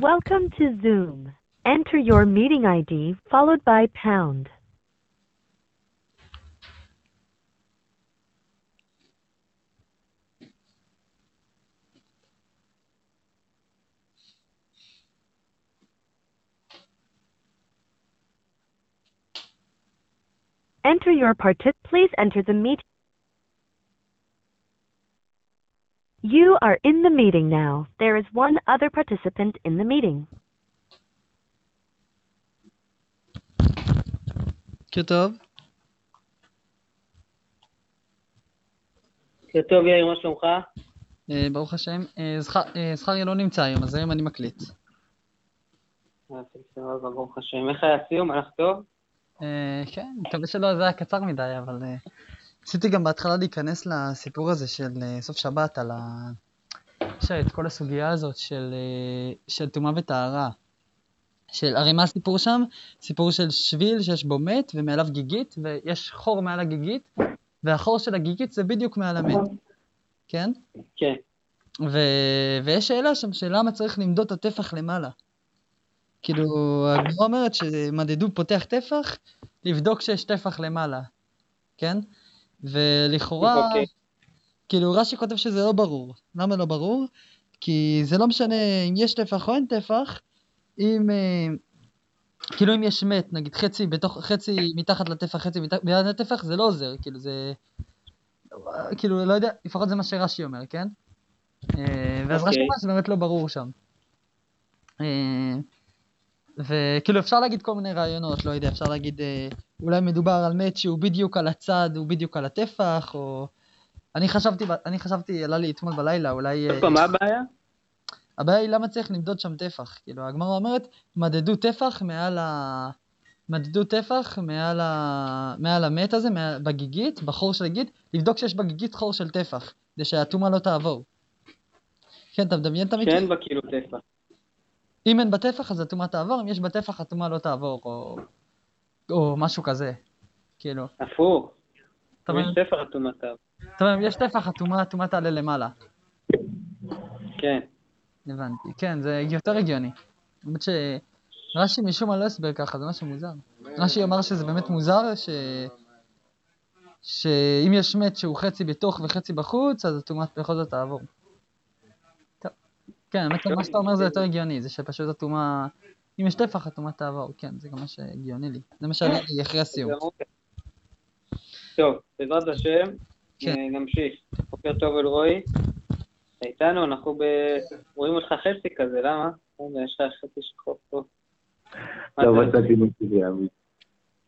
Welcome to Zoom. Enter your meeting ID followed by pound. Enter your partic- please enter the meet. You are in the meeting now. There is one other participant in the meeting. בוקר טוב. בוקר טוב, יאיר, מה שלומך? אה, ברוך השם. אה, זכר- אה, זכריה לא נמצא היום, אז היום אני מקליט. אה, בסדר, ברוך השם. איך היה הסיום? הלך טוב? אה, כן, מקווה שלא זה היה קצר מדי, אבל אה, ניסיתי גם בהתחלה להיכנס לסיפור הזה של אה, סוף שבת, על ה... יש את כל הסוגיה הזאת של, אה, של טומאה וטהרה. של, הרי מה הסיפור שם? סיפור של שביל שיש בו מת ומעליו גיגית, ויש חור מעל הגיגית, והחור של הגיגית זה בדיוק מעל המת, כן? כן. ו... ויש שאלה שם, שלמה צריך למדוד את הטפח למעלה. כאילו, הגמרא אומרת שמדדו פותח טפח, לבדוק שיש טפח למעלה, כן? ולכאורה, אוקיי. כאילו, רש"י כותב שזה לא ברור. למה לא ברור? כי זה לא משנה אם יש טפח או אין טפח, אם... אה, כאילו אם יש מת, נגיד חצי בתוך, חצי מתחת לטפח, חצי מתחת, ליד הטפח, זה לא עוזר, כאילו זה... כאילו, לא יודע, לפחות זה מה שרש"י אומר, כן? אה, ואז רש"י אוקיי. אומר שזה באמת לא ברור שם. וכאילו אפשר להגיד כל מיני רעיונות, לא יודע, אפשר להגיד אה, אולי מדובר על מת שהוא בדיוק על הצד, הוא בדיוק על הטפח, או... אני חשבתי, אני חשבתי, עלה לי אתמול בלילה, אולי... אה, עוד פעם, מה הבעיה? הבעיה היא למה צריך למדוד שם טפח. כאילו, הגמרא אומרת, מדדו טפח מעל ה... מדדו טפח מעל, ה... מעל המת הזה, מעל... בגיגית, בחור של הגיגית, לבדוק שיש בגיגית חור של טפח, כדי שהטומאה לא תעבור. כן, אתה מדמיין את המקרה? שאין בה כאילו טפח. אם אין בטפח אז הטומאה תעבור, אם יש בטפח הטומאה לא תעבור, או, או משהו כזה. כאילו, הפוך. אם? יש טפח אב. אתה מבין, אם יש טפח הטומאה, הטומאה תעלה למעלה. כן. הבנתי. כן, זה יותר הגיוני. האמת שרש"י משום מה לא הסבר ככה, זה משהו מוזר. רש"י אמר שזה באמת מוזר, ש... שאם יש מת שהוא חצי בתוך וחצי בחוץ, אז הטומאה בכל זאת תעבור. טוב. כן, האמת מה שאתה אומר זה יותר הגיוני, זה שפשוט הטומאה... אם יש טפח, הטומאה תעבור, כן, זה גם מה שהגיוני לי. זה מה שאני אחרי הסיום. טוב, בעזרת השם, כן. אה, נמשיך. בוקר טוב אלרועי. אתה איתנו, אנחנו ב... רואים אותך חצי כזה, למה? יש לך חצי שחור פה. מה לא זה? מצאתי מישהו שיעמיד.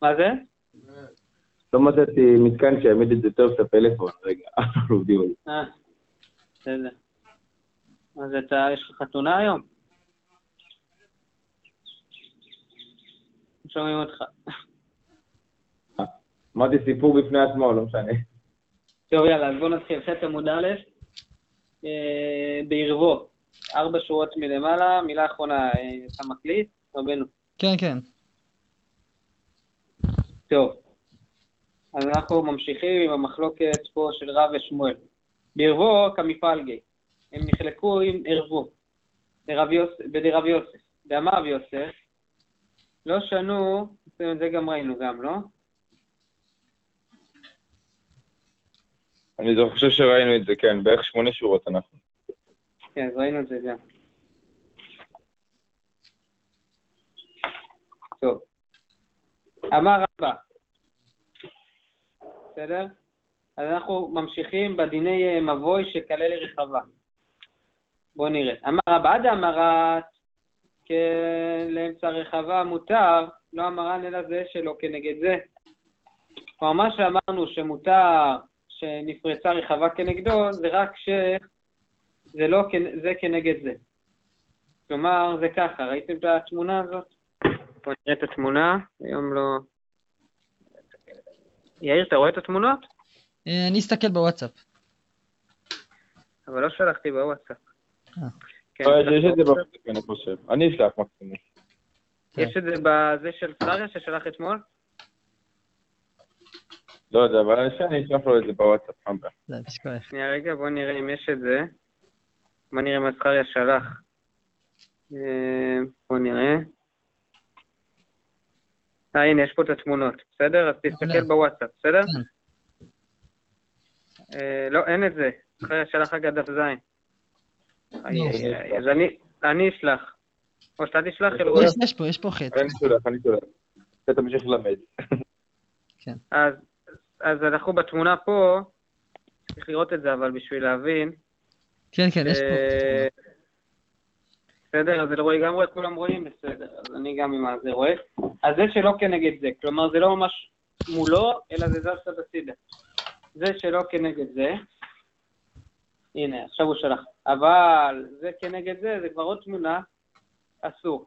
מה זה? לא מצאתי מתקן שיעמיד את זה טוב את הפלאפון. רגע, אנחנו עובדים על זה. אה, בסדר. אז אתה, יש לך חתונה היום? שומעים אותך. אמרתי סיפור בפני עצמו, לא משנה. טוב, יאללה, אז בואו נתחיל. חטא עמוד א', אה, בערבו, ארבע שורות מלמעלה, מילה אחרונה, אה, אתה מקליט? רבנו. כן, כן. טוב. אז אנחנו ממשיכים עם המחלוקת פה של רב ושמואל. בערבו כמפלגי. הם נחלקו עם ערבו. בדרב יוסף. ואמר רב יוסף, לא שנו, את זה גם ראינו גם, לא? אני זו- חושב שראינו את זה, כן, בערך שמונה שורות אנחנו. כן, אז ראינו את זה גם. טוב. אמר רבא, בסדר? אז אנחנו ממשיכים בדיני אה, מבוי שכלל רחבה. בואו נראה. אמר רבא, עד המרת לאמצע רחבה מותר, לא המרן אלא זה שלא כנגד זה. כלומר, מה שאמרנו שמותר שנפרצה רחבה כנגדו, זה רק ש... זה לא, כנ- זה כנגד זה. כלומר, זה ככה, ראיתם את התמונה הזאת? בואו נראה את התמונה, היום לא... יאיר, אתה רואה את התמונות? אה, אני אסתכל בוואטסאפ. אבל לא שלחתי בוואטסאפ. כן, אה, יש את זה בפרק, אני חושב. אני אשלח מקסימום. יש את זה בזה של שריה ששלח אתמול? לא יודע, אבל אני אשלח לו את זה בוואטסאפ. בשקוייך. שנייה רגע, בואו נראה אם יש את זה. בואו נראה מה זכריה שלח. אה, בוא נראה. אה, הנה, יש פה את התמונות, בסדר? אז תסתכל מעולה. בוואטסאפ, בסדר? כן. אה, לא, אין את זה. אחרי שלח רק עד דף זין. אז אני- אני אשלח. או שאתה תשלח. יש, פה, יש פה חטא. אני שולח, אני שולח. אתה תמשיך ללמד. אז, אז אנחנו בתמונה פה, צריך לראות את זה, אבל בשביל להבין. כן, כן, יש פה. אה, בסדר, אז אלרועי גם רואה, כולם רואים, בסדר, אז אני גם עם הזה רואה. אז זה שלא כנגד זה, כלומר זה לא ממש מולו, אלא זה זז קצת הצידה. זה שלא כנגד זה, הנה, עכשיו הוא שלח. אבל זה כנגד זה, זה כבר עוד תמונה, אסור.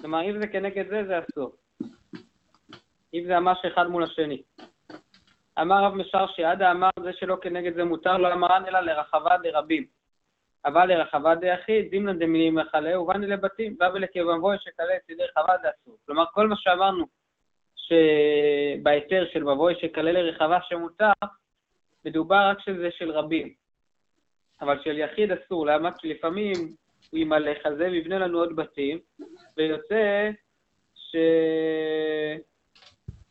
כלומר, אם זה כנגד זה, זה אסור. אם זה ממש אחד מול השני. אמר רב משרשי, עדה אמר זה שלא כנגד זה מותר, לא אמרן אלא לרחבה דרבים. אבל לרחבה דיחיד, דמנא דמילים מחלה, ובאני לבתים, בא ולכבמבוי שכלה לצידי רחבה דאסור. כלומר, כל מה שאמרנו שבהיתר של מבוי שכלה לרחבה שמותר, מדובר רק שזה של רבים. אבל של יחיד אסור, למה? כי לפעמים הוא ימלא חזה ויבנה לנו עוד בתים, ויוצא ש...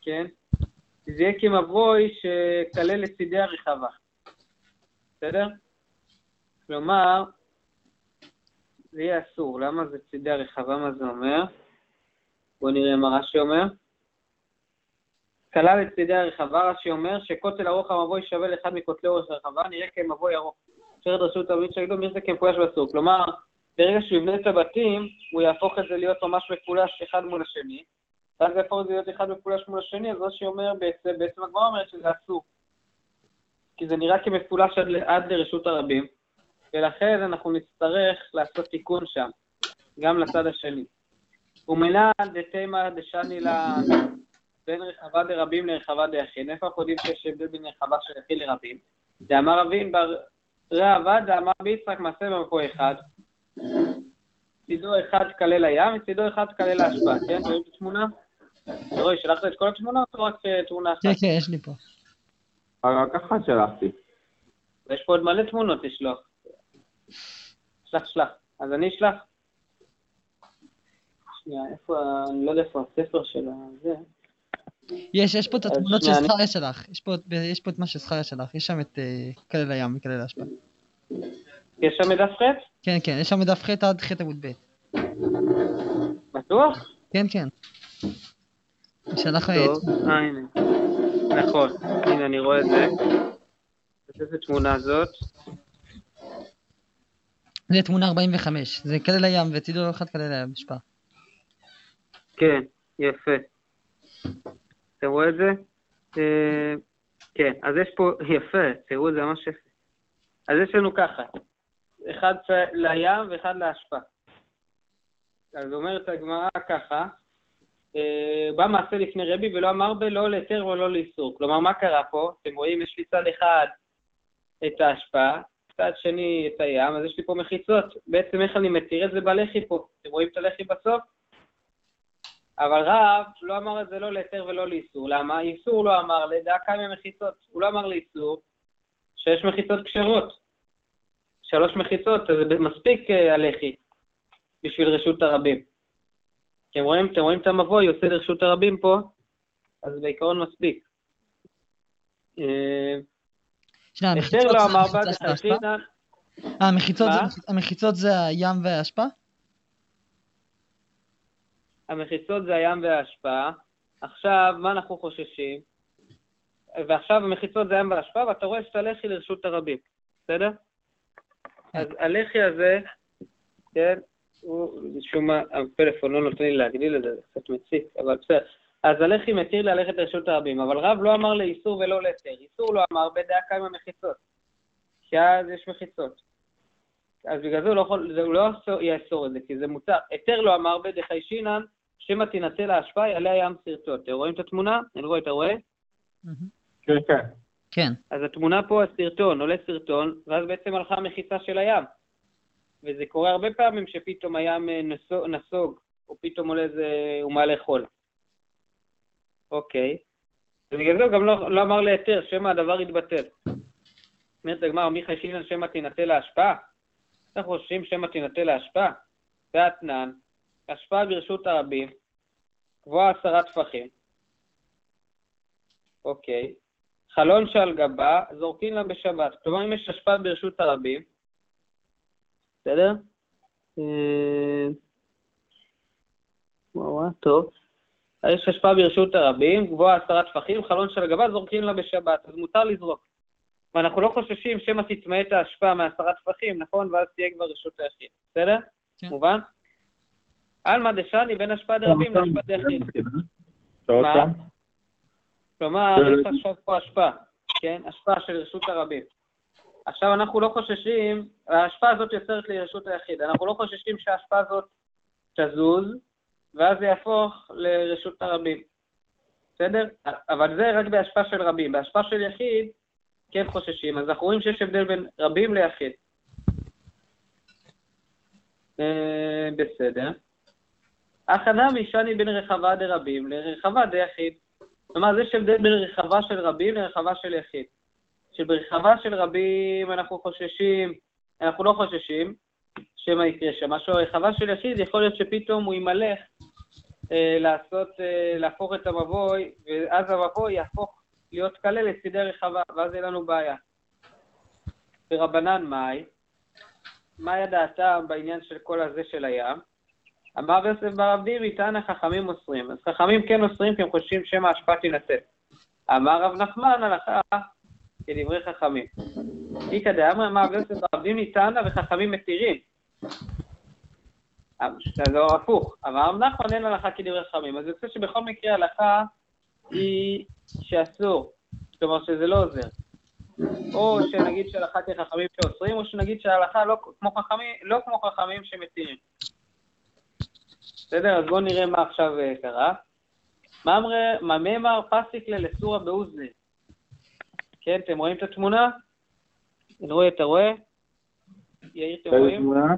כן? זה יהיה כמבוי שכלה לצידי הרחבה. בסדר? כלומר, זה יהיה אסור. למה זה צידי הרחבה? מה זה אומר? בואו נראה מה רש"י אומר. כלל לצידי הרחבה, רש"י אומר שכותל ארוך המבוי שווה לאחד מכותלי אורך הרחבה, נראה כמבוי ארוך. שרת רשות הרבנית של הגדול, זה כמפולש ואסור. כלומר, ברגע שהוא יבנה את הבתים, הוא יהפוך את זה להיות ממש מפולש אחד מול השני, ואז זה יהפוך את זה להיות אחד מפולש מול השני, אז רש"י אומר, בעצם, בעצם הגמרא אומרת שזה אסור. כי זה נראה כמפולש עד, עד לרשות הרבים, ולכן אנחנו נצטרך לעשות תיקון שם, גם לצד השני. ומנא דתימא דשני לה בין רחבה דרבים לרחבה דיחיד. איפה אנחנו יודעים שיש הבדל בין רחבה של יחיד לרבים? דאמר רבין בר רעבד, דאמר ביצחק מעשה במקום אחד. צידו אחד כלל לים וצידו אחד כלל להשפעה, כן? רואים את התמונה? רועי, שלחת את כל התמונות או רק תמונה אחת? כן, כן, יש לי פה. רק אחת שלחתי. ויש פה עוד מלא תמונות לשלוח. שלח, שלח. אז אני אשלח. שנייה, איפה, ה- אני לא יודע איפה הספר של הזה. יש, יש פה את התמונות אני- שזכריה שלך. יש פה, יש פה את מה שזכריה שלך. יש שם את אה, כלל הים וכלל ההשפעה. יש שם את דף ח'? כן, כן, יש שם מדף ח' עד ח' עמוד ב'. בטוח? כן, כן. שלח... אה, טוב, אה, הנה. נכון, הנה, אני רואה את זה. איזה תמונה זאת? זה תמונה 45. זה כלל הים וצידו אחד כלל ההשפעה. כן, יפה. אתה רואה את זה? אה, כן, אז יש פה, יפה, תראו, זה ממש יפה. אז יש לנו ככה, אחד לים ואחד להשפעה. אז אומרת הגמרא ככה, אה, בא מעשה לפני רבי ולא אמר בלא להיתר ולא לאיסור. כלומר, מה קרה פה? אתם רואים, יש לי צד אחד את ההשפעה, צד שני את הים, אז יש לי פה מחיצות. בעצם איך אני מתיר את זה בלחי פה? אתם רואים את הלחי בסוף? אבל רב לא אמר את זה לא להיתר ולא לאיסור. למה? איסור לא אמר לדעה כמה מחיצות. הוא לא אמר לאיסור שיש מחיצות כשרות. שלוש מחיצות, זה מספיק אה, הלחי בשביל רשות הרבים. אתם רואים, אתם רואים את המבוי, עושה לרשות הרבים פה, אז בעיקרון מספיק. שנייה, המחיצות זה המחיצות המחיצות הים וההשפעה? המחיצות זה הים וההשפעה. עכשיו, מה אנחנו חוששים? ועכשיו המחיצות זה הים וההשפעה, ואתה רואה שאתה לחי לרשות הרבים, בסדר? אז הלחי הזה, כן, הוא, משום מה, הפלאפון לא נותן לי להגדיל את זה, זה קצת מציק, אבל בסדר. אז הלחי מתיר ללכת לרשות הרבים, אבל רב לא אמר לאיסור ולא להיתר. איסור לא אמר בדעה כמה מחיצות, כי אז יש מחיצות. אז בגלל זה הוא לא יכול, הוא לא יאסור- את זה, כי זה מותר. היתר לא אמר בדחיישינן, שמא תינטל ההשפעה, יעלה הים סרטון. אתם רואים את התמונה? אלרועי, אתה רואה? כן, כן. כן. אז התמונה פה, הסרטון, עולה סרטון, ואז בעצם הלכה המחיצה של הים. וזה קורה הרבה פעמים שפתאום הים אה, נסוג, או פתאום עולה איזה, הוא מעלה חול. אוקיי. ובגלל זה הוא גם לא, לא אמר להיתר, שמא הדבר יתבטל. אומרת הגמר, מי חיישינן שמא תינטל ההשפעה? אנחנו חושבים שמא תינטל ההשפעה? ואתנן, אשפה ברשות הרבים, גבוהה עשרה טפחים. אוקיי. חלון שעל גבה, זורקים לה בשבת. כלומר, אם יש אשפה ברשות הרבים, בסדר? אה, וואו, טוב. יש אשפה ברשות הרבים, גבוהה עשרה טפחים, חלון של גבה, זורקים לה בשבת, אז מותר לזרוק. ואנחנו לא חוששים שמא את האשפה מעשרה טפחים, נכון? ואז תהיה כבר רשות היחיד. בסדר? כן. מובן? עלמא דשני בין אשפה דרבים דיחיד. עוד מה? כלומר, לא. יש עכשיו פה השפעה, כן? השפעה של רשות הרבים. עכשיו, אנחנו לא חוששים, ההשפעה הזאת יוצרת לי רשות היחיד. אנחנו לא חוששים שההשפעה הזאת תזוז, ואז זה יהפוך לרשות הרבים. בסדר? אבל זה רק בהשפעה של רבים. בהשפעה של יחיד, כן חוששים. אז אנחנו רואים שיש הבדל בין רבים ליחיד. אה, בסדר. הכנה משני בין רחבה דרבים לרחבה דיחיד. כלומר, יש הבדל בין רחבה של רבים לרחבה של יחיד. שברחבה של רבים אנחנו חוששים, אנחנו לא חוששים, שמא יקרה שם משהו. רחבה של יחיד, יכול להיות שפתאום הוא יימלך אה, לעשות, אה, להפוך את המבוי, ואז המבוי יהפוך להיות קלה לצידי רחבה, ואז יהיה לנו בעיה. ורבנן מאי, מהי דעתם בעניין של כל הזה של הים? אמר יוסף ברב דירי, טען החכמים אוסרים. אז חכמים כן אוסרים כי הם חושבים שמא ההשפעה תינתן. אמר רב נחמן, הלכה כדברי חכמים. איכא דאמר אמר רב יוסף ברב דירי, טענה וחכמים מתירים. זה לא הפוך. אמר רב נחמן, אין הלכה כדברי חכמים. אז יוצא שבכל מקרה הלכה היא שאסור. כלומר שזה לא עוזר. או שנגיד שהלכה כחכמים שאוסרים, או שנגיד שההלכה לא כמו חכמים, לא כמו חכמים שמתירים. בסדר? אז בואו נראה מה עכשיו אה, קרה. מה מימר פסיקלה לסורה באוזנה. כן, אתם רואים את התמונה? רואה, אתה רואה? יאיר, אתם רואים? תמונה?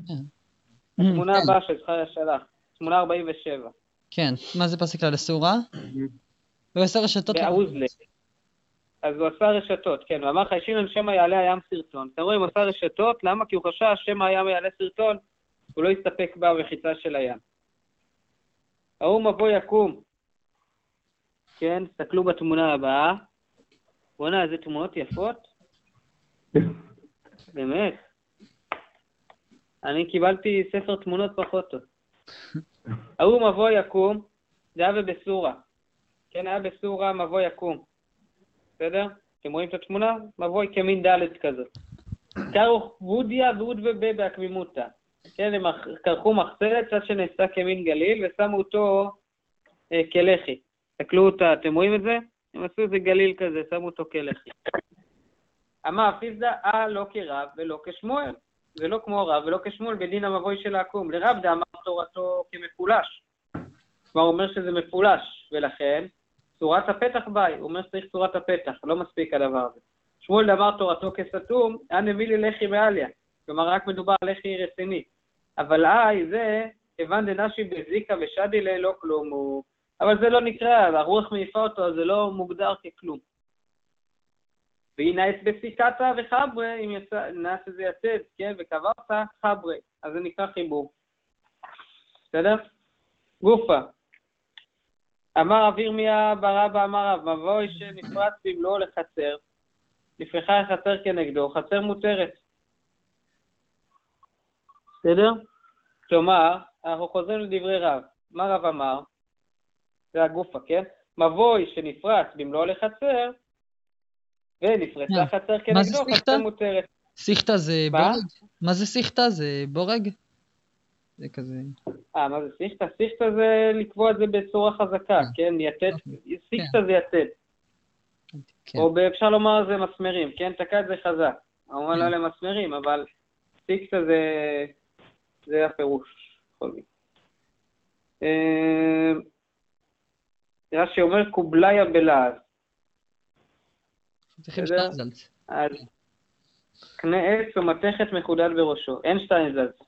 תמונה כן, הבאה שזכריה שלח. תמונה 47. כן, מה זה פסק לה לסורה? הוא עושה רשתות... באוזלה. אז הוא עשה רשתות, כן, ואמר לך, השאיר שמא יעלה הים סרטון. אתה רואה, הוא עשה רשתות, למה? כי הוא חשש שמא הים יעלה סרטון, הוא לא יסתפק במחיצה של הים. ההוא מבוא יקום. כן, תסתכלו בתמונה הבאה. בוא'נה, איזה תמונות יפות. באמת. אני קיבלתי ספר תמונות פחות טוב. ההוא מבוא יקום, זה היה בסורה. כן, היה בסורה מבוא יקום. בסדר? אתם רואים את התמונה? מבוי כמין דלת כזאת. קרו וודיה ווד ובה בעקבימותא. כן, הם כרכו מחצלת עד שנעשה כמין גליל ושמו אותו אה, כלחי. תסתכלו אותה, אתם רואים את זה? הם עשו איזה גליל כזה, שמו אותו כלחי. אמר פיזדה, אה לא כרב ולא כשמואל. זה לא כמו רב ולא כשמואל בדין המבוי של העקום. לרב דאמר תורתו כמפולש. כלומר, הוא אומר שזה מפולש, ולכן צורת הפתח ביי, הוא אומר שצריך צורת הפתח, לא מספיק הדבר הזה. שמואל אמר תורתו כסתום, היה מביא לי לחי מעליה. כלומר, רק מדובר על לחי רציני. אבל איי, זה, כיוון דנשי בזיקה ושדי ללא כלום הוא... אבל זה לא נקרא, הרוח מעיפה אותו, זה לא מוגדר ככלום. והנה את בפסיקתא וחברי, אם יצא, נעשה זה יתד, כן, וקברת חברי, אז זה נקרא חיבור. בסדר? גופה. אמר רב ירמיה בר אבא אמר רב, מבוי שנפרץ במלואו לחצר, נפרחה החצר כנגדו, חצר מותרת. בסדר? כלומר, אנחנו חוזרים לדברי רב. מה רב אמר? זה הגופה, כן? מבוי שנפרץ במלואו לחצר, ונפרצה מה? חצר מה זה כנגדו? חצר מותרת. סיכתא זה? בורג? מה זה סיכתא? זה בורג? זה כזה... אה, מה זה סיכתא? סיכתא זה לקבוע את זה בצורה חזקה, כן? יתד, סיכתא זה יתד. כן. או אפשר לומר זה מסמרים, כן? תקע את זה חזק. כמובן לא אלה מסמרים, אבל סיקסה זה, זה הפירוש. בכל מקרה. אה, רש"י אומר קובליה בלעז. צריכים בסדר? שטנזלץ. אז קנה עץ ומתכת מחודד בראשו. אין שטיינזלץ.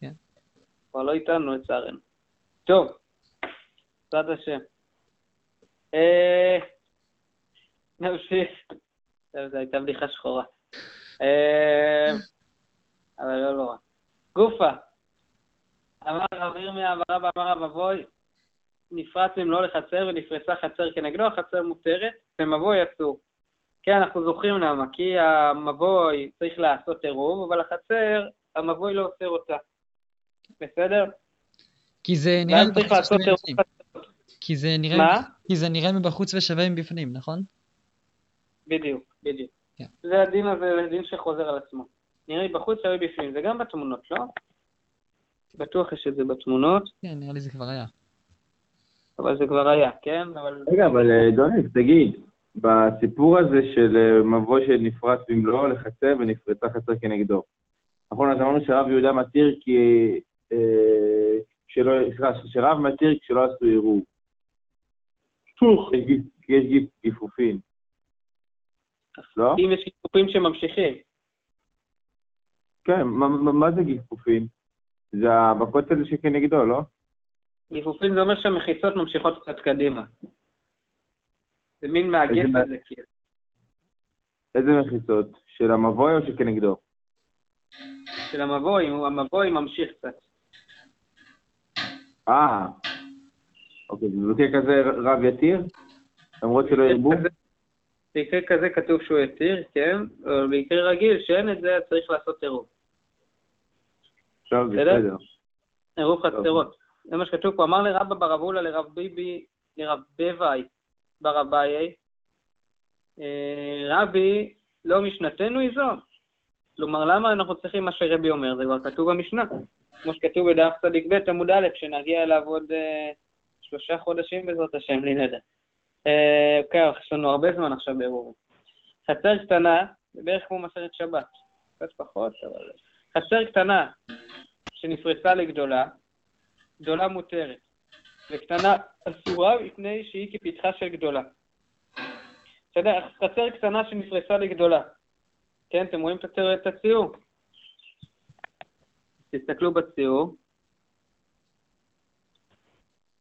כן. כבר לא איתנו לצערנו. טוב, בעזרת השם. אה, נמשיך. זו הייתה בדיחה שחורה. אבל לא נורא. גופה. אמר רב ירמיה אמרה באמר רב אבוי, נפרץ במלואו לחצר ונפרצה חצר כנגדו, החצר מותרת, ומבוי אסור. כן, אנחנו זוכרים למה, כי המבוי צריך לעשות עירוב, אבל החצר, המבוי לא אוסר אותה. בסדר? כי זה נראה מבחוץ. כי זה נראה, מה? כי זה נראה מבחוץ ושווה מבפנים, נכון? בדיוק, בדיוק. כן. זה הדין הזה, זה דין שחוזר על עצמו. נראה לי בחוץ, שווה בפנים. זה גם בתמונות, לא? בטוח יש את זה בתמונות, כן, נראה לי זה כבר היה. אבל זה כבר היה, כן? אבל... רגע, אבל אה, דונק, תגיד, בסיפור הזה של אה, מבוי שנפרץ במלואו לחצר ונפרצה חצר כנגדו, נכון, אז אמרנו שרב יהודה מתיר כי... אה, שלא, סליחה, שרב מתיר כשלא עשו עירוב. יש גיפופין. לא? אם יש גיפופים שממשיכים. כן, מה- מה זה גיפופין? זה בכותל שכנגדו, לא? גיפופים זה אומר שהמחיצות ממשיכות קצת קדימה. זה מין מאגף כזה, כאילו. איזה מחיצות? של המבוי או שכנגדו? של המבוי, המבוי ממשיך קצת. אה, אוקיי, במקרה כזה רב יתיר? למרות שלא ירבו? במקרה כזה כתוב שהוא התיר, כן? אבל במקרה רגיל שאין את זה, צריך לעשות עירוב. טוב, בסדר? עירוב חצרות. זה מה שכתוב פה. אמר לרבא בר אבולה לרב ביבי, לרב בבאי בר אביי, אה, רבי, לא משנתנו היא זו. כלומר, למה אנחנו צריכים מה שרבי אומר? זה כבר כתוב במשנה. כמו שכתוב בדף צדיק ב' עמוד א', שנגיע אליו עוד אה, שלושה חודשים בעזרת השם, לי נדע. כן, יש לנו הרבה זמן עכשיו בערעורים. חצר קטנה, זה בערך כמו מסרת שבת. קצת פחות, אבל... חצר קטנה שנפרצה לגדולה, גדולה מותרת, וקטנה אסורה מפני שהיא כפתחה של גדולה. בסדר? חצר קטנה שנפרצה לגדולה. כן, אתם רואים את הציור? תסתכלו בציור.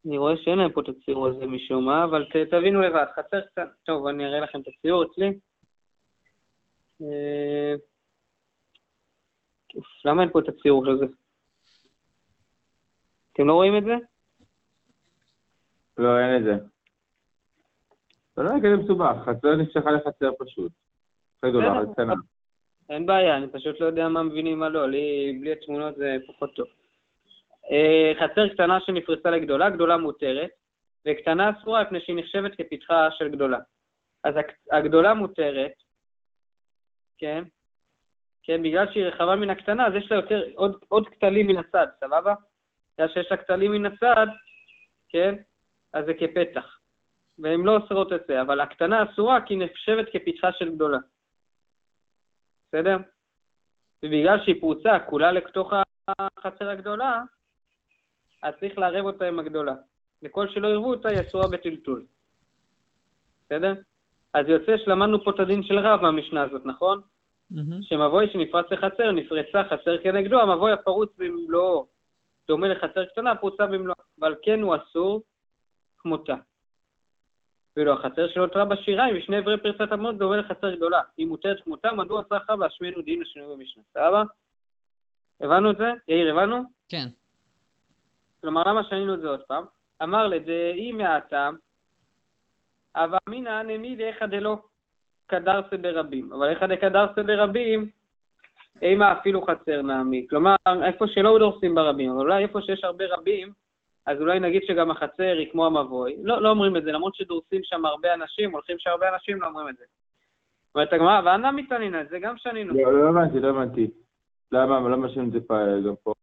אני רואה שאין להם פה את הציור הזה משום מה, אבל תבינו לבד, חצר קטנה. טוב, אני אראה לכם את הציור אצלי. למה אין פה את הציור של זה? אתם לא רואים את זה? לא, אין את זה. זה לא כזה מסובך, חצר נפתחה לחצר פשוט. חצר גדולה, קטנה. אין בעיה, אני פשוט לא יודע מה מבינים מה לא, לי בלי התמונות זה פחות טוב. אה, חצר קטנה שנפרסה לגדולה, גדולה מותרת, וקטנה אסורה מפני שהיא נחשבת כפתחה של גדולה. אז הגדולה מותרת, כן? כן, בגלל שהיא רחבה מן הקטנה, אז יש לה יותר, עוד, עוד כתלים מן הצד, סבבה? בגלל שיש לה כתלים מן הצד, כן? אז זה כפתח. והן לא אוסרות את זה, אבל הקטנה אסורה כי היא נחשבת כפתחה של גדולה. בסדר? ובגלל שהיא פרוצה כולה לתוך החצר הגדולה, אז צריך לערב אותה עם הגדולה. וכל שלא ירבו אותה היא אסורה בטלטול. בסדר? אז יוצא שלמדנו פה את הדין של רב מהמשנה הזאת, נכון? מהמם. שמבוי שנפרץ לחצר, נפרצה חצר כנגדו, המבוי הפרוץ במלואו דומה לחצר קטנה, פרוצה במלואו, ועל כן הוא אסור כמותה. ואילו החצר שלו נותרה בשיריים, משני עברי פרצת המות דומה לחצר גדולה. היא מותרת כמותה, מדוע צריכה להשמיענו דין לשינוי במשנה. סבבה? הבנו את זה? יאיר, הבנו? כן. כלומר, למה שנינו את זה עוד פעם? אמר לדאי מהטעם, אבל אמינא נמי לאיכא דלא קדרסה ברבים. אבל איכא דקדרסה ברבים, אימה אפילו חצר נעמי. כלומר, איפה שלא דורסים ברבים, אבל אולי איפה שיש הרבה רבים, אז אולי נגיד שגם החצר היא כמו המבוי. לא, לא אומרים את זה, למרות שדורסים שם הרבה אנשים, הולכים שם הרבה אנשים, לא אומרים את זה. אומרת הגמרא, ואנא מתענינה, זה גם שנינו. לא, לא הבנתי, לא הבנתי. למה, למה שהם את זה פה- גם פה?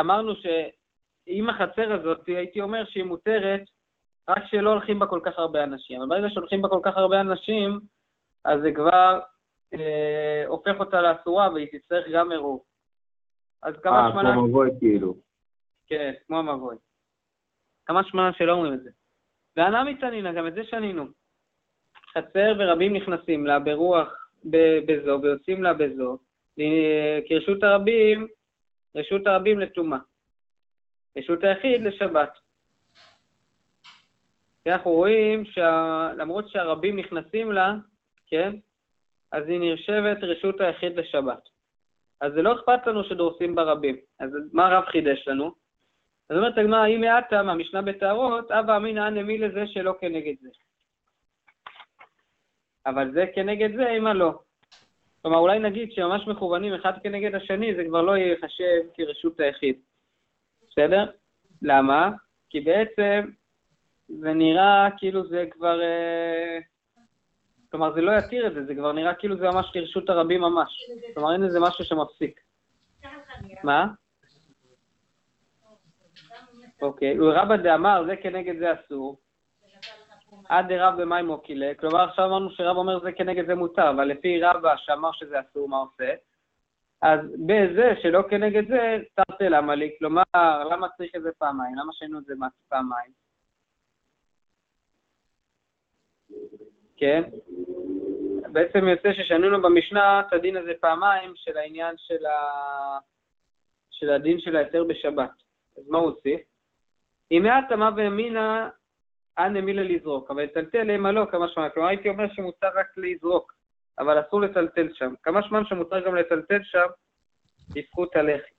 אמרנו שאם החצר הזאת, הייתי אומר שהיא מותרת רק שלא הולכים בה כל כך הרבה אנשים. אבל ברגע שהולכים בה כל כך הרבה אנשים, אז זה כבר אה, הופך אותה לאסורה והיא תצטרך גם עירוב. אז כמה אה, שמונה... כמו מבוי כאילו. כן, כמו המבוי. כמה שמונה שלא אומרים את זה. ואנא מתענינה, גם את זה שנינו. חצר ורבים נכנסים לה ברוח בזו ויוצאים לה בזו, אה, כי רשות הרבים, רשות הרבים לטומאה. רשות היחיד לשבת. כי אנחנו רואים שלמרות שהרבים נכנסים לה, כן, אז היא נרשבת רשות היחיד לשבת. אז זה לא אכפת לנו שדורסים ברבים. אז מה הרב חידש לנו? אז אומרת הגמרא, אם מעטה מהמשנה בטהרות, הווה אמינא נמי לזה שלא כנגד זה. אבל זה כנגד זה, אימה לא. כלומר, אולי נגיד שממש מכוונים אחד כנגד השני, זה כבר לא ייחשב כרשות היחיד. בסדר? למה? כי בעצם זה נראה כאילו זה כבר... אה, כלומר, זה לא יתיר את זה, זה כבר נראה כאילו זה ממש כרשות הרבים ממש. כלומר, אין איזה משהו שמפסיק. מה? אוקיי, רבא דאמר, זה כנגד זה אסור. עד דרב במאי מוקילה, כלומר עכשיו אמרנו שרב אומר זה כנגד זה מותר, אבל לפי רבא שאמר שזה אסור, מה עושה? אז בזה שלא כנגד זה, תרתי למה לי, כלומר, למה צריך את זה פעמיים? למה שינו את זה פעמיים? כן? בעצם יוצא ששנינו במשנה את הדין הזה פעמיים של העניין של, ה... של הדין של ההיתר בשבת. אז מה הוא הוסיף? אם מעט אמה ואמינה, אנא מילה לזרוק, אבל לטלטל אימה לא, כמה שמע. כלומר, הייתי אומר שמותר רק לזרוק, אבל אסור לטלטל שם. כמה שמע שמותר גם לטלטל שם, בזכות הלחי.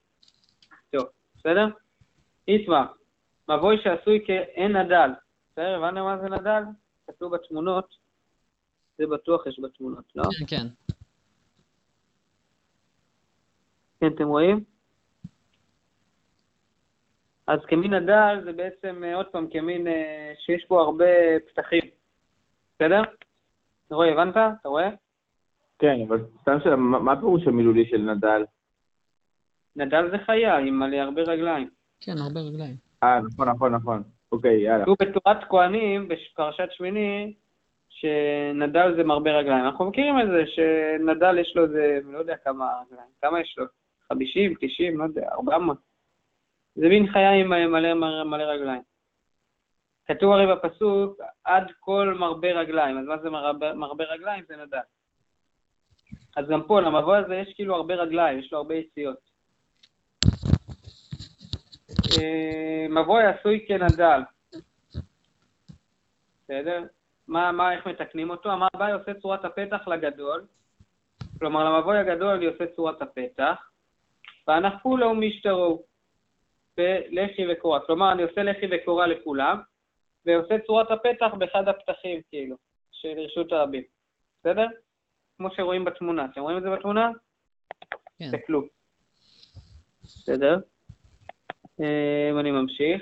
טוב, בסדר? איתמה, מבוי שעשוי כאין נדל. בסדר, הבנו מה זה נדל? כתוב בתמונות, זה בטוח יש בתמונות, לא? כן, כן. כן, אתם רואים? אז כמין הדל זה בעצם, אה, עוד פעם, כמין אה, שיש בו הרבה פתחים. בסדר? רועי, הבנת? אתה רואה? כן, אבל סתם שאלה, מה הפירוש המילולי של נדל? נדל זה חיה עם מלא הרבה רגליים. כן, הרבה רגליים. אה, נכון, נכון, נכון. אוקיי, יאללה. כתוב בתורת כהנים, בפרשת שמיני, שנדל זה מרבה רגליים. אנחנו מכירים את זה, שנדל יש לו איזה, לא יודע כמה רגליים. כמה יש לו? 50, 90, לא יודע, 400. זה מין חיה עם מלא, מלא, מלא רגליים. כתוב הרי בפסוק, עד כל מרבה רגליים. אז מה זה מרבה, מרבה רגליים? זה נדל. אז גם פה, למבוא הזה יש כאילו הרבה רגליים, יש לו הרבה יציאות. אה, מבוי עשוי כנדל. בסדר? מה, מה, איך מתקנים אותו? אמר ביי עושה צורת הפתח לגדול. כלומר, למבוי הגדול אני עושה צורת הפתח, ואנחנו לו משטרו. בלחי וקורה. כלומר, אני עושה לחי וקורה לכולם, ועושה צורת הפתח באחד הפתחים, כאילו, של רשות הרבים. בסדר? כמו שרואים בתמונה. אתם רואים את זה בתמונה? כן. כלום. בסדר? אה, אני ממשיך.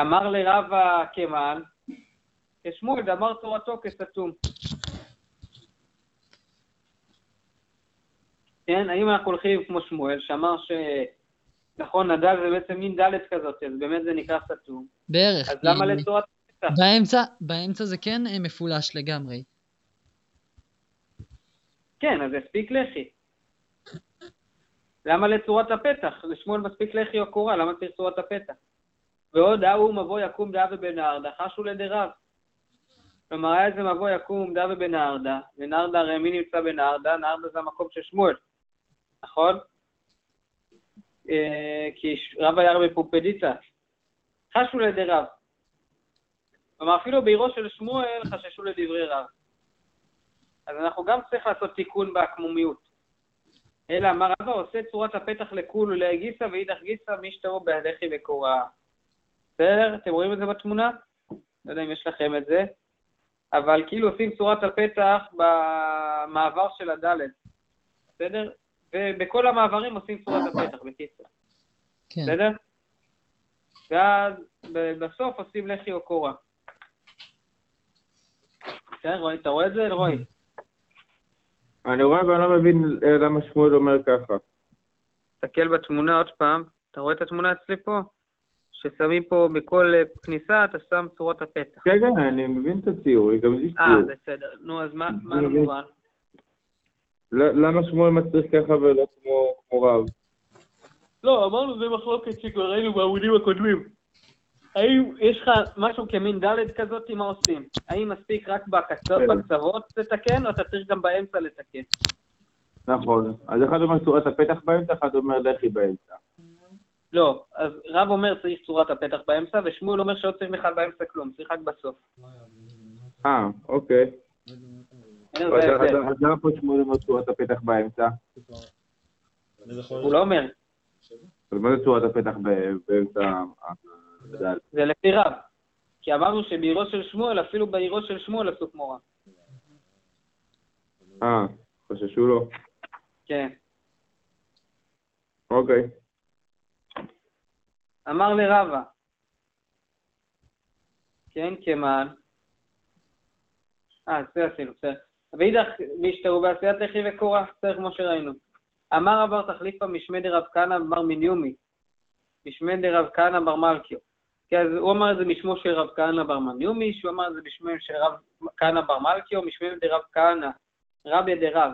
אמר לרב הקמן, כשמואל דאמר תורתו כסתום. כן, האם אנחנו הולכים כמו שמואל, שאמר ש... נכון, נדל זה בעצם מין דלת כזאת, אז באמת זה נקרא סתום. בערך. אז למה לצורת הפתח? באמצע, באמצע זה כן אה, מפולש לגמרי. כן, אז הספיק לחי. למה לצורת הפתח? לשמואל מספיק לחי או קורה, למה צריך צורת הפתח? ועוד ההוא מבוא יקום דאה ובנהרדה, חשו לדרב. כלומר, היה איזה מבוא יקום דאה ובנהרדה, ונהרדה הרי מי נמצא בנהרדה? נהרדה זה המקום של שמואל, נכון? אה, כי רב היה רבי פופדיצה. חשו לידי רב. כלומר, אפילו בעירו של שמואל חששו לדברי רב. אז אנחנו גם צריך לעשות תיקון בעקמומיות. אלא אמר רבא עושה צורת הפתח לכול ולהגיסה ואידך גיסה משתרו בהלכי וקורה. בסדר? אתם רואים את זה בתמונה? לא יודע אם יש לכם את זה. אבל כאילו עושים צורת הפתח במעבר של הדלת. בסדר? ובכל המעברים עושים צורת הפתח, בקיצר. כן. בסדר? ואז ב- בסוף עושים לחי או קורה. כן, רועי, אתה רואה את זה, רועי? אני רואה ואני לא מבין אה, למה שמואל אומר ככה. תסתכל בתמונה עוד פעם. אתה רואה את התמונה אצלי פה? ששמים פה בכל אה, כניסה, אתה שם צורת הפתח. כן, כן, אני מבין את הציור, גם יש אה, ציור. בסדר. נו, אז מה מה לא למה שמואל מצליח ככה ולא כמו כמו רב? לא, אמרנו זה מחלוקת שכבר ראינו בעמודים הקודמים. האם יש לך משהו כמין דלת כזאת, מה עושים? האם מספיק רק בקצות, כן. בקצוות לתקן, או אתה צריך גם באמצע לתקן? נכון. אז אחד אומר צורת הפתח באמצע, אחד אומר לחי באמצע. לא, אז רב אומר צריך צורת הפתח באמצע, ושמואל אומר שלא צריך בכלל באמצע כלום, צריך רק בסוף. אה, אוקיי. אז למה פה שמואל אומר צורת הפתח באמצע? הוא לא אומר, אז מה זה צורת הפתח ב- באמצע הדל? זה לפי רב. כי אמרנו שבעירו של שמואל, אפילו בעירו של שמואל עשו כמו רב. אה, חששו לו. כן. אוקיי. אמר לרבה, כן, כמן, אה, זה עשינו, בסדר. ואידך, וישתרו בעשיית לחי וקורה, בסדר, כמו שראינו. אמר רבר תחליפה משמי דרב כהנא בר מניומי, משמי דרב כהנא בר מלכיו. כי אז הוא אמר את זה משמו של רב כהנא בר מניומי, שהוא אמר את זה בשמו של רב כהנא בר מלכיו, משמי דרב כהנא, רבי דרב.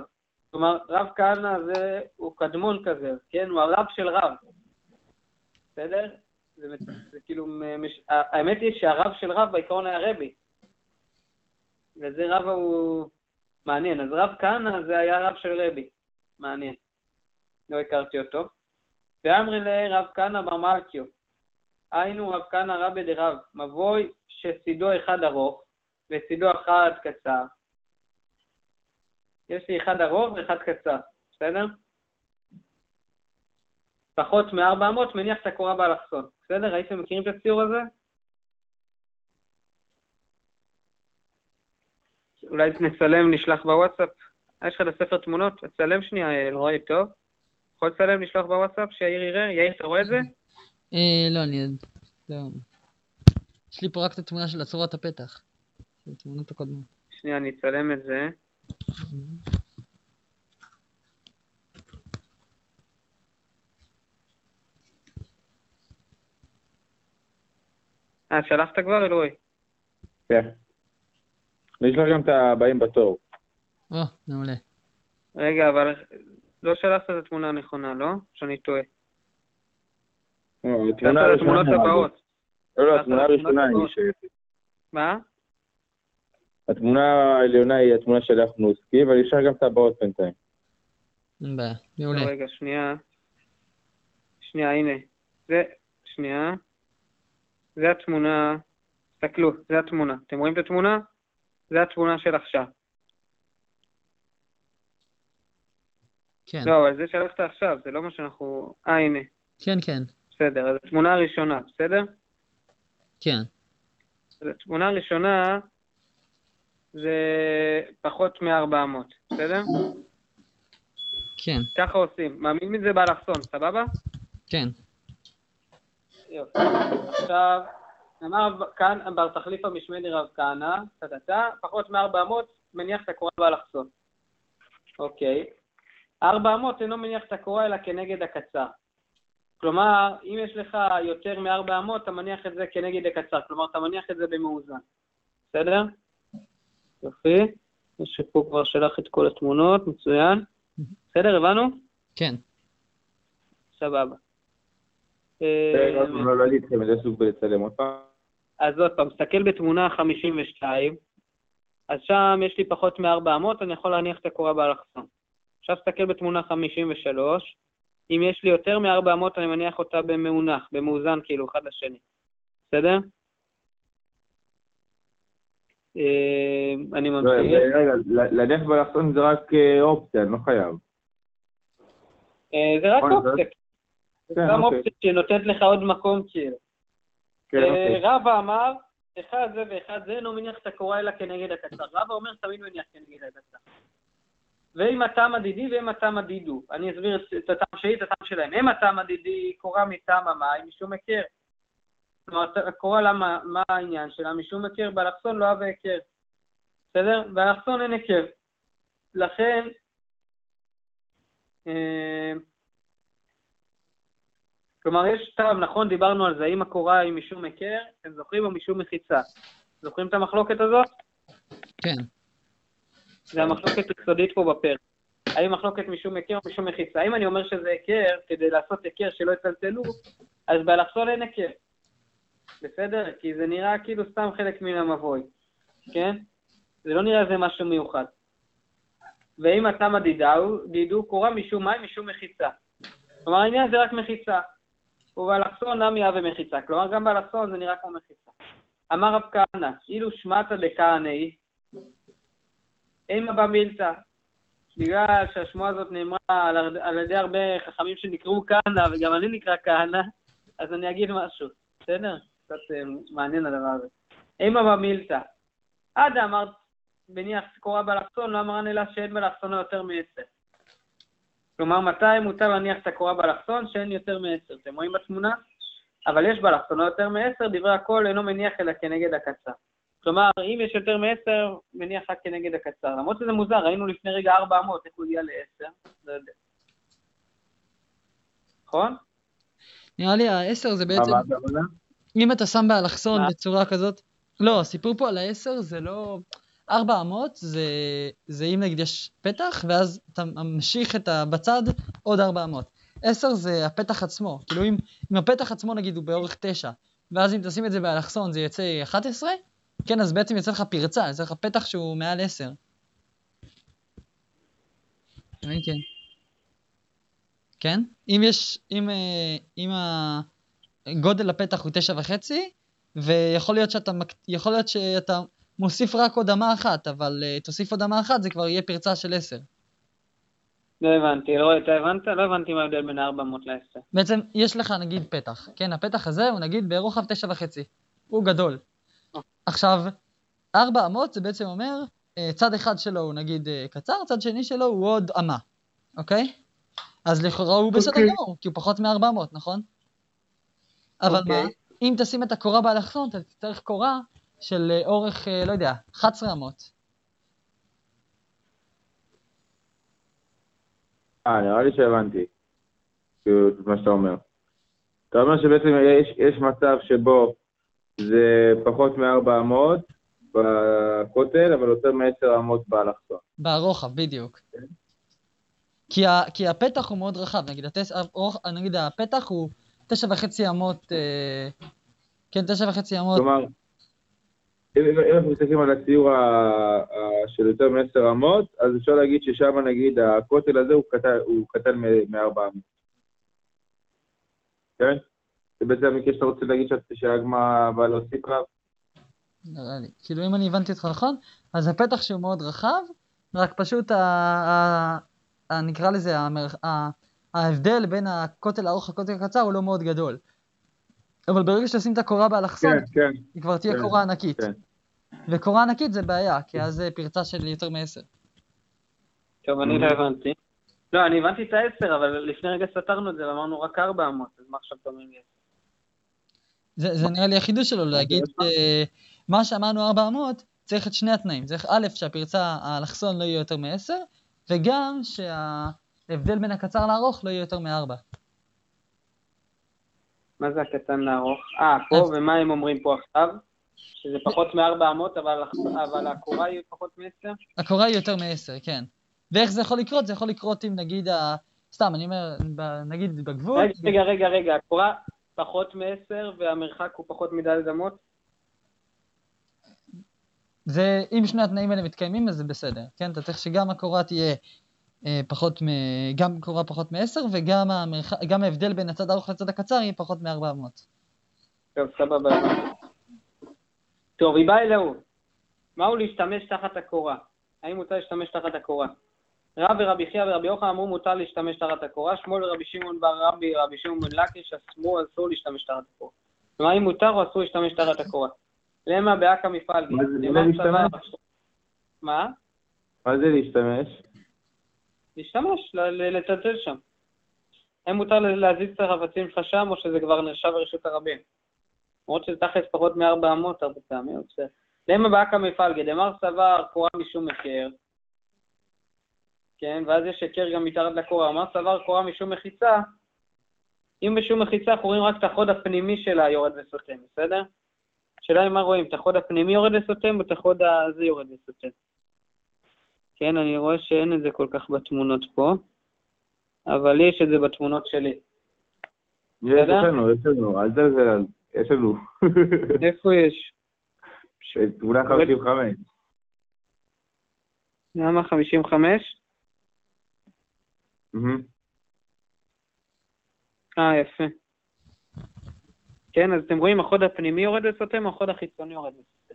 כלומר, רב כהנא זה, הוא קדמון כזה, כן? הוא הרב של רב. בסדר? זה, זה כאילו, מש... האמת היא שהרב של רב בעיקרון היה רבי. וזה רב הוא מעניין. אז רב כהנא זה היה רב של רבי. מעניין. לא הכרתי אותו. ואמרי לרב כהנא בר מלכיו. היינו רב כהנא רבי דרב, מבוי שצידו אחד ארוך וצידו אחד קצר. יש לי אחד ארוך ואחד קצר, בסדר? פחות מ-400 מניח את הקורה באלכסון. בסדר? הייתם מכירים את הציור הזה? אולי נצלם, נשלח בוואטסאפ. יש לך את הספר תמונות? תצלם שנייה, אלרועי, טוב? יכול לצלם, לשלוח בוואטסאפ, שיאיר יראה? יאיר, אתה רואה את זה? אה, לא, אני... לא. יש לי פה רק את התמונה של צורת הפתח. של התמונות הקודמות. שנייה, אני אצלם את זה. אה, שלחת כבר, אלרועי? כן. אני אשלח גם את הבאים בתור. או, מעולה. רגע, אבל לא שלחת את התמונה הנכונה, לא? שאני טועה. לא, התמונה הראשונה- הבאות. לא, לא, התמונה הראשונה היא הבאות. ש... מה? התמונה העליונה היא התמונה של אחנוסקי, ואני אשאר גם את הבאות בינתיים. אין בעיה. מעולה. רגע, שנייה. שנייה, הנה. זה, שנייה. זה התמונה, תסתכלו, זה התמונה. אתם רואים את התמונה? זה התמונה של עכשיו. כן. לא, אבל זה שלחת עכשיו, זה לא מה שאנחנו... אה, הנה. כן, כן. בסדר, אז התמונה הראשונה, בסדר? כן. אז התמונה הראשונה זה פחות מ-400, בסדר? כן. ככה עושים. מאמין מזה באלכסון, סבבה? כן. יופי. עכשיו, אמר כאן בר תחליפה משמי רב כהנא, טטטה, פחות מ-400 מניח את הקורה באלכסון. אוקיי. 400 אינו מניח את הקורה אלא כנגד הקצר. כלומר, אם יש לך יותר מ-400, אתה מניח את זה כנגד הקצר. כלומר, אתה מניח את זה במאוזן. בסדר? יופי. יש פה כבר שלח את כל התמונות, מצוין. בסדר, הבנו? כן. סבבה. רגע, עוד אה, פעם, לא לא סוג עוד פעם. אז עוד פעם, תסתכל בתמונה 52, אז שם יש לי פחות מ-400, אני יכול להניח את הקורה באלכסון. עכשיו תסתכל בתמונה 53, אם יש לי יותר מ-400, אני מניח אותה במאונח, במאוזן כאילו, אחד לשני. בסדר? אה, אני לא, ממשיך. רגע, להניח באלכסון זה רק אה, אופציה, אני לא חייב. אה, זה רק אופציה. כן, גם אוקיי. אופציה שנותנת לך עוד מקום כאילו. כן, אה, אוקיי. רבא אמר, אחד זה ואחד זה, אינו מניח את הקורה אלא כנגד הקצר. רבא אומר, תמיד מניח כנגד הקצר. ואם הטעם הדידי ואם הטעם הדידו. אני אסביר את- הטעם שלי, את הטעם שלהם. אם הטעם הדידי קורה מטעם המים, משום היכר. כלומר, קורה למה, מה העניין שלה? משום היכר, באלכסון לא אוהב היכר. בסדר? באלכסון אין היכר. לכן, אה, כלומר, יש טעם, נכון, דיברנו על זה, האם הקורה היא משום היכר, אתם זוכרים, או משום מחיצה? זוכרים את המחלוקת הזאת? כן. זה המחלוקת היסודית פה בפרק. האם מחלוקת משום היכר או משום מחיצה? אם אני אומר שזה היכר, כדי לעשות היכר שלא יצלצלו, אז באלכסון אין היכר. בסדר? כי זה נראה כאילו סתם חלק מן המבוי, כן? זה לא נראה איזה משהו מיוחד. ואם התמה דידו, דידו קורה משום מים, משום מחיצה. כלומר, העניין זה רק מחיצה. ובאלכסון נמי הווה מחיצה. כלומר, גם באלכסון זה נראה כמו מחיצה. אמר רב כהנא, אילו שמטה דכהנאי, אימה במילתא. בגלל שהשמועה הזאת נאמרה על, ידי הרבה חכמים שנקראו כהנא, וגם אני נקרא כהנא, אז אני אגיד משהו, בסדר? קצת אה, מעניין הדבר הזה. אימא במילתא, עדה אמרת, מניח קורה באלכסון, לא אמרן אלא שאין באלכסונו יותר מעשר. כלומר, מתי מותר להניח את הקורה באלכסון? שאין יותר מעשר. אתם רואים בתמונה? אבל יש באלכסונו יותר מעשר, דברי הכל אינו מניח אלא כנגד הקצר. כלומר, אם יש יותר מעשר, מניח רק כנגד הקצר. למרות שזה מוזר, ראינו לפני רגע 400, איך הוא הגיע לעשר? לא יודע. נכון? נראה לי העשר זה בעצם? אם אתה שם באלכסון? בצורה כזאת, לא, הסיפור פה על העשר זה לא, ארבע אמות זה, זה אם נגיד יש פתח, ואז אתה ממשיך את ה... בצד עוד ארבע אמות. עשר זה הפתח עצמו, כאילו אם, אם הפתח עצמו נגיד הוא באורך תשע, ואז אם תשים את זה באלכסון זה יצא 11, כן, אז בעצם יוצא לך פרצה, יוצא לך פתח שהוא מעל עשר. כן, כן. כן? אם יש, אם, אה, אם הגודל הפתח הוא תשע וחצי, ויכול להיות שאתה, יכול להיות שאתה מוסיף רק עוד אמה אחת, אבל uh, תוסיף עוד אמה אחת, זה כבר יהיה פרצה של עשר. לא הבנתי, לא, אתה הבנת? לא הבנתי מה ההבדל בין 400 ל-10. בעצם יש לך נגיד פתח, כן? הפתח הזה הוא נגיד ברוחב תשע וחצי, הוא גדול. עכשיו, ארבע אמות זה בעצם אומר, אה, צד אחד שלו הוא נגיד אה, קצר, צד שני שלו הוא עוד אמה, אוקיי? אז לכאורה הוא בסדר אוקיי. גמור, כי הוא פחות מארבע אמות, נכון? אבל מה, אוקיי. אם תשים את הקורה באלכסון, אתה תצטרך קורה של אה, אורך, אה, לא יודע, 11 אמות. אה, נראה לי שהבנתי. כאילו, את מה שאתה אומר. אתה אומר שבעצם יש, יש מצב שבו זה פחות מארבע אמות בכותל, אבל יותר מעשר אמות באלכסון. ברוחב, בדיוק. כי, ה, כי הפתח הוא מאוד רחב, נגיד, התס, הרוח, נגיד הפתח הוא תשע וחצי אמות, אה, כן, תשע וחצי אמות, כלומר, אם אנחנו מסתכלים על הציור של יותר מעשר אמות, אז אפשר להגיד ששם נגיד הכותל הזה הוא קטן, מארבע אמות. כן? זה בעצם המקרה שאתה רוצה להגיד שהגמרא באה להוסיף רב? נראה לי. כאילו, אם אני הבנתי אותך נכון, אז הפתח שהוא מאוד רחב, רק פשוט, נקרא לזה, ההבדל בין הכותל הארוך לכותל הקצר הוא לא מאוד גדול. אבל ברגע שתשים את הקורה באלכסון, כן, כן. היא כבר תהיה כן, קורה ענקית. כן. וקורה ענקית זה בעיה, כי אז זה פרצה של יותר מעשר. טוב, אני לא הבנתי. לא, אני הבנתי את ה-10, אבל לפני רגע סתרנו את זה ואמרנו רק 400, אז מה עכשיו אתה אומר לי? זה, זה נראה לי החידוש שלו, להגיד אה, מה שאמרנו 400, צריך את שני התנאים. צריך א', שהפרצה, האלכסון לא יהיה יותר מ-10, וגם שההבדל בין הקצר לארוך לא יהיה יותר מ-4. מה זה הקטן לארוך? אה, פה, ומה הם אומרים פה עכשיו? שזה פחות מ-400, אבל, אבל הקורה היא פחות מ-10? הקורה היא יותר מ-10, כן. ואיך זה יכול לקרות? זה יכול לקרות אם נגיד, ה... סתם, אני אומר, נגיד בגבול, רגע, רגע, רגע, רגע, הקורה פחות מ-10 והמרחק הוא פחות מד' אמות? זה, אם שני התנאים האלה מתקיימים, אז זה בסדר, כן? אתה צריך שגם הקורה תהיה אה, פחות מ... גם קורה פחות מ-10, וגם המרח... גם ההבדל בין הצד הארוך לצד הקצר יהיה פחות מ-400. טוב, סבבה. טוב, היא באה אלוהו. מהו להשתמש תחת הקורה? האם מותר להשתמש תחת הקורה? רב ורבי חייא ורבי יוחנן אמרו מותר להשתמש תחת הקורה, שמואל ורבי שמעון בר רבי רבי שמעון בן לקיש אסרו אסור להשתמש תחת הקורה. כלומר, אם מותר או אסור להשתמש תחת הקורה? למה באקא מפעל מה מה זה להשתמש? מה? מה זה להשתמש? לצלצל שם. האם מותר להזיז את החפצים שלך שם, או שזה כבר נחשב ברשות הרבים? למרות שזה תכלס פחות מ-400 הרבה פעמים, בסדר. למה באקא מפלגה? דמר סבר קורה משום היכר, כן, ואז יש היכר גם מתחת לקורה. אמר סבר קורה משום מחיצה, אם בשום מחיצה אנחנו רואים רק את החוד הפנימי שלה יורד וסותם, בסדר? השאלה היא מה רואים, את החוד הפנימי יורד וסותם, או את החוד הזה יורד וסותם? כן, אני רואה שאין את זה כל כך בתמונות פה, אבל לי יש את זה בתמונות שלי. יש? לנו, יש לנו, אל תזלזל, יש לנו. איפה יש? תמונה 55. למה 55? מהמם. אה, יפה. כן, אז אתם רואים, החוד הפנימי יורד וסותם, החוד החיצוני יורד וסותם.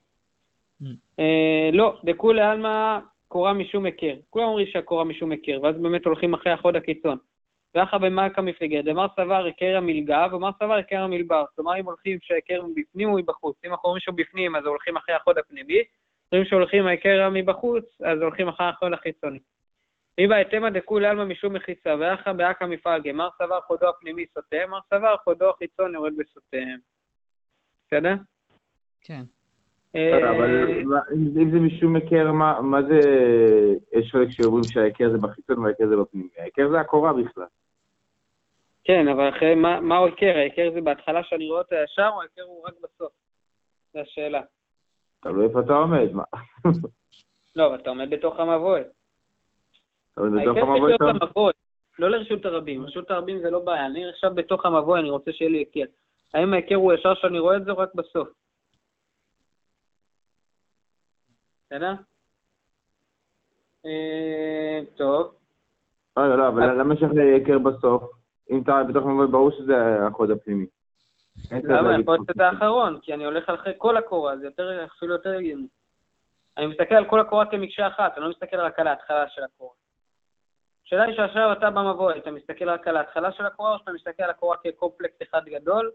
Mm. אה, לא, דכולי עלמא קורה משום היכר. כולם אומרים שהקורה משום היכר, ואז באמת הולכים אחרי החוד הקיצון. ואחר במלכה מפלגה, דמר סבר היכר המלגה, ומר סבר היכר המלבר. כלומר, אם הולכים שההיכר מבפנים או מבחוץ. אם אנחנו אומרים שהוא בפנים, אז הולכים אחרי החוד הפנימי. אם שהולכים ההיכר מבחוץ, אז הולכים אחרי החוד החיצוני. אם בהתאמה דכולי עלמא משום מחיצה, ואחא באקא מפלגה, מר סבר חודו הפנימי סוטה, מר סבר חודו החיצון יורד בסוטה. בסדר? כן. אה, אבל אם זה משום היכר, מה זה... יש חלק שאומרים שההיכר זה בחיצון וההיכר זה בפנים. ההיכר זה הקורה בכלל. כן, אבל אחרי, מה מה הוא? ההיכר זה בהתחלה שאני רואה אותו ישר, או ההיכר הוא רק בסוף? זו השאלה. תלוי איפה אתה עומד, מה? לא, אבל אתה עומד בתוך המבוי. אבל בתוך המבוי לא לרשות הרבים. רשות הרבים זה לא בעיה. אני עכשיו בתוך המבוי, אני רוצה שיהיה לי היכר. האם ההיכר הוא ישר שאני רואה את זה, או רק בסוף? בסדר? אה, טוב. רגע, לא, אבל למה יש לך היכר בסוף? אם אתה בתוך המבוי, ברור שזה החוד הפנימי. למה? יכול להיות את האחרון, כי אני הולך אחרי כל הקורה, זה יותר, אפילו יותר הגיוני. אני מסתכל על כל הקורה כמקשה אחת, אני לא מסתכל רק על ההתחלה של הקורה. השאלה היא שעכשיו אתה במבוי, אתה מסתכל רק על ההתחלה של הקורה, או שאתה מסתכל על הקורה כקומפלקס אחד גדול,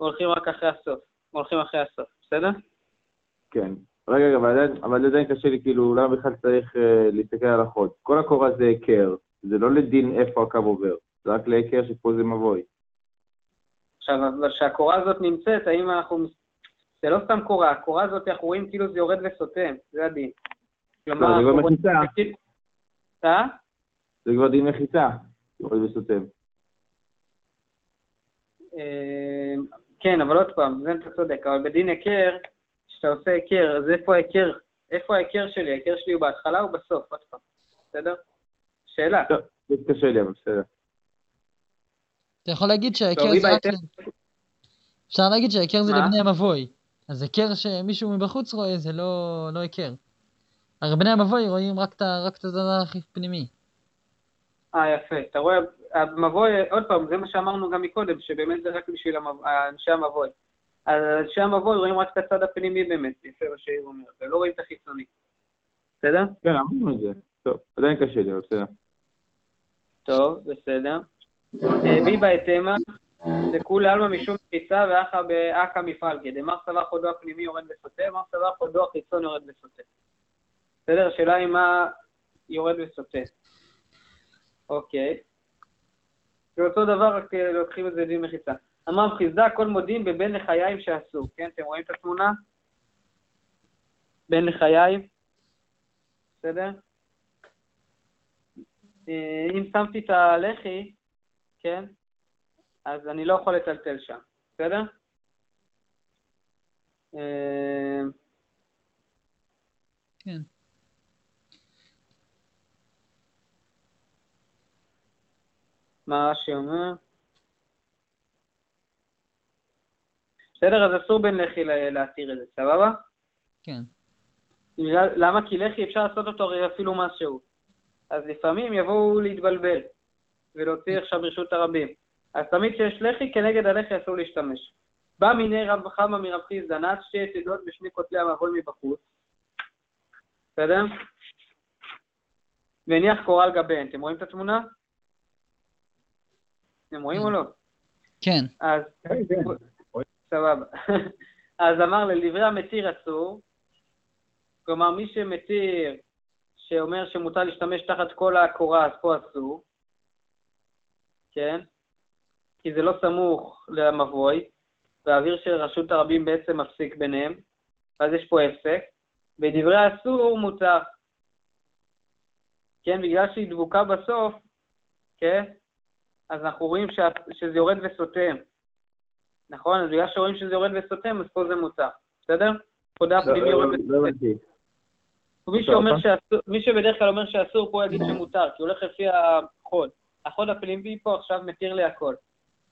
והולכים רק אחרי הסוף. הולכים אחרי הסוף, בסדר? כן. רגע, רגע, אבל עדיין- אבל עדיין קשה לי, כאילו, למה בכלל צריך אה, להסתכל על החוד? כל הקורה זה היכר, זה לא לדין איפה הקו עובר, רק להיכר שפה זה מבוי. עכשיו, אבל כשהקורה הזאת נמצאת, האם אנחנו... זה לא סתם קורה, הקורה הזאת, אנחנו רואים כאילו זה יורד וסותם, זה הדין. כלומר, לא, זה כבר אנחנו רואים- מחיצה. אה? זה כבר דין מחיצה, יורד וסותם. אה, כן, אבל עוד פעם, זה אתה צודק, אבל בדין היכר, כשאתה עושה היכר, אז איפה ההיכר? איפה ההיכר שלי? ההיכר שלי הוא בהתחלה או בסוף? עוד פעם, בסדר? שאלה. טוב, זה קשה לי, אבל בסדר. אתה יכול להגיד שההיכר זה רק... אפשר להגיד שההיכר זה? לבני המבוי. אז היכר שמישהו מבחוץ רואה זה לא לא היכר. הרי בני המבוי רואים רק את ה- רק את הדבר הכי פנימי. אה, יפה. אתה רואה, המבוי, עוד פעם, זה מה שאמרנו גם מקודם, שבאמת זה רק בשביל אנשי המבוי. אז אנשי המבוי רואים רק את הצד הפנימי באמת, יפה מה שהיא אומרת, ולא רואים את החיצוני. בסדר? כן, אמרנו את זה. טוב, עדיין קשה לי, אבל בסדר. טוב, בסדר. אה, בי בהתאמה, דכולי עלמא משום תפיסה ואחא באכא מפלגה. דמר סבר חודו הפנימי יורד וסוטה, מר סבר חודו החיצון יורד וסוטה. בסדר? השאלה היא מה יורד וסוטה. אוקיי. זה אותו דבר, רק אה, לוקחים את זה דין מחיצה. אמר חיסדה כל מודים בבין לחיים שעשו. כן, אתם רואים את התמונה? בין לחיים. בסדר? אה, אם שמתי את הלחי, כן, אז אני לא יכול לטלטל שם, בסדר? אה, כן. מה רש"י אומר? בסדר, אז אסור בין לחי להתיר את זה, סבבה? כן. למה? כי לחי אפשר לעשות אותו הרי אפילו משהו. אז לפעמים יבואו להתבלבל ולהוציא עכשיו רשות הרבים. אז תמיד כשיש לחי, כנגד הלחי אסור להשתמש. בא מיני רב חמא מרב חיסדא, נעץ שתי יתדות בשני כותלי המבוי מבחוץ. בסדר? והניח קורה על גביהן. אתם רואים את התמונה? אתם רואים או לא? כן. אז סבבה. אז אמר לדברי המתיר אסור, כלומר מי שמתיר, שאומר שמותר להשתמש תחת כל הקורה, אז פה אסור, כן? כי זה לא סמוך למבוי, והאוויר של רשות הרבים בעצם מפסיק ביניהם, ואז יש פה הפסק. בדברי האסור מותר. כן, בגלל שהיא דבוקה בסוף, כן? אז אנחנו רואים שה, שזה יורד וסותם. נכון? אז בגלל שרואים שזה יורד וסותם, אז פה זה מותר. בסדר? תודה, לא, פנימי לא, יורד לא וסותם. מי שבדרך כלל אומר שאסור, פה יגיד שמותר, כי הוא הולך לפי החוד. החוד הפנימי פה עכשיו מתיר לי הכל.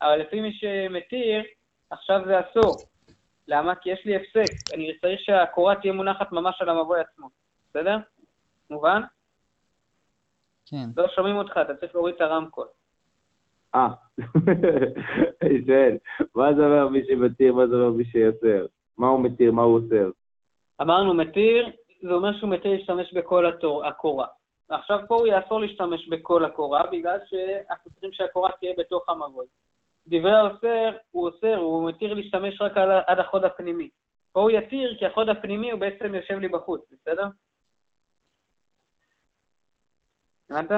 אבל לפי מי שמתיר, עכשיו זה אסור. למה? כי יש לי הפסק. אני צריך שהקורה תהיה מונחת ממש על המבוי עצמו. בסדר? מובן? כן. לא שומעים אותך, אתה צריך להוריד את הרמקול. אה, אני שואל, מה זה אומר מי שמתיר, מה זה אומר מי שיוצר? מה הוא מתיר, מה הוא אוסר? אמרנו מתיר, זה אומר שהוא מתיר להשתמש בכל התור, הקורה. עכשיו פה הוא יאסור להשתמש בכל הקורה, בגלל שאנחנו צריכים שהקורה תהיה בתוך המבוי. דברי האוסר, הוא אוסר, הוא מתיר להשתמש רק על, עד החוד הפנימי. פה הוא יתיר, כי החוד הפנימי הוא בעצם יושב לי בחוץ, בסדר? הבנת?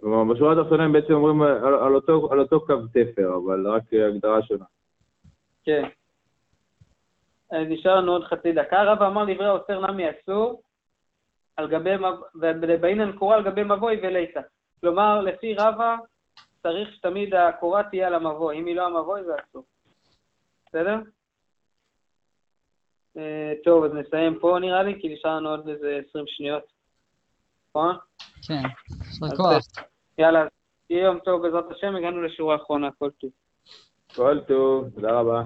כלומר, בשורה התחתונה הם בעצם אומרים על, על, אותו, על אותו קו תפר, אבל רק הגדרה שונה. כן. נשאר לנו עוד חצי דקה. רב אמר דברי האוסר נמי אסור, על גבי, ובאינן קורה על גבי מבוי וליסה. כלומר, לפי רבא, צריך שתמיד הקורה תהיה על המבוי. אם היא לא המבוי, זה אסור. בסדר? אה, טוב, אז נסיים פה נראה לי, כי נשאר לנו עוד איזה 20 שניות. נכון? כן, יישר כוח. יאללה, אז יהיה יום טוב בעזרת השם, הגענו לשורה האחרונה, כל טוב. כל טוב, תודה רבה.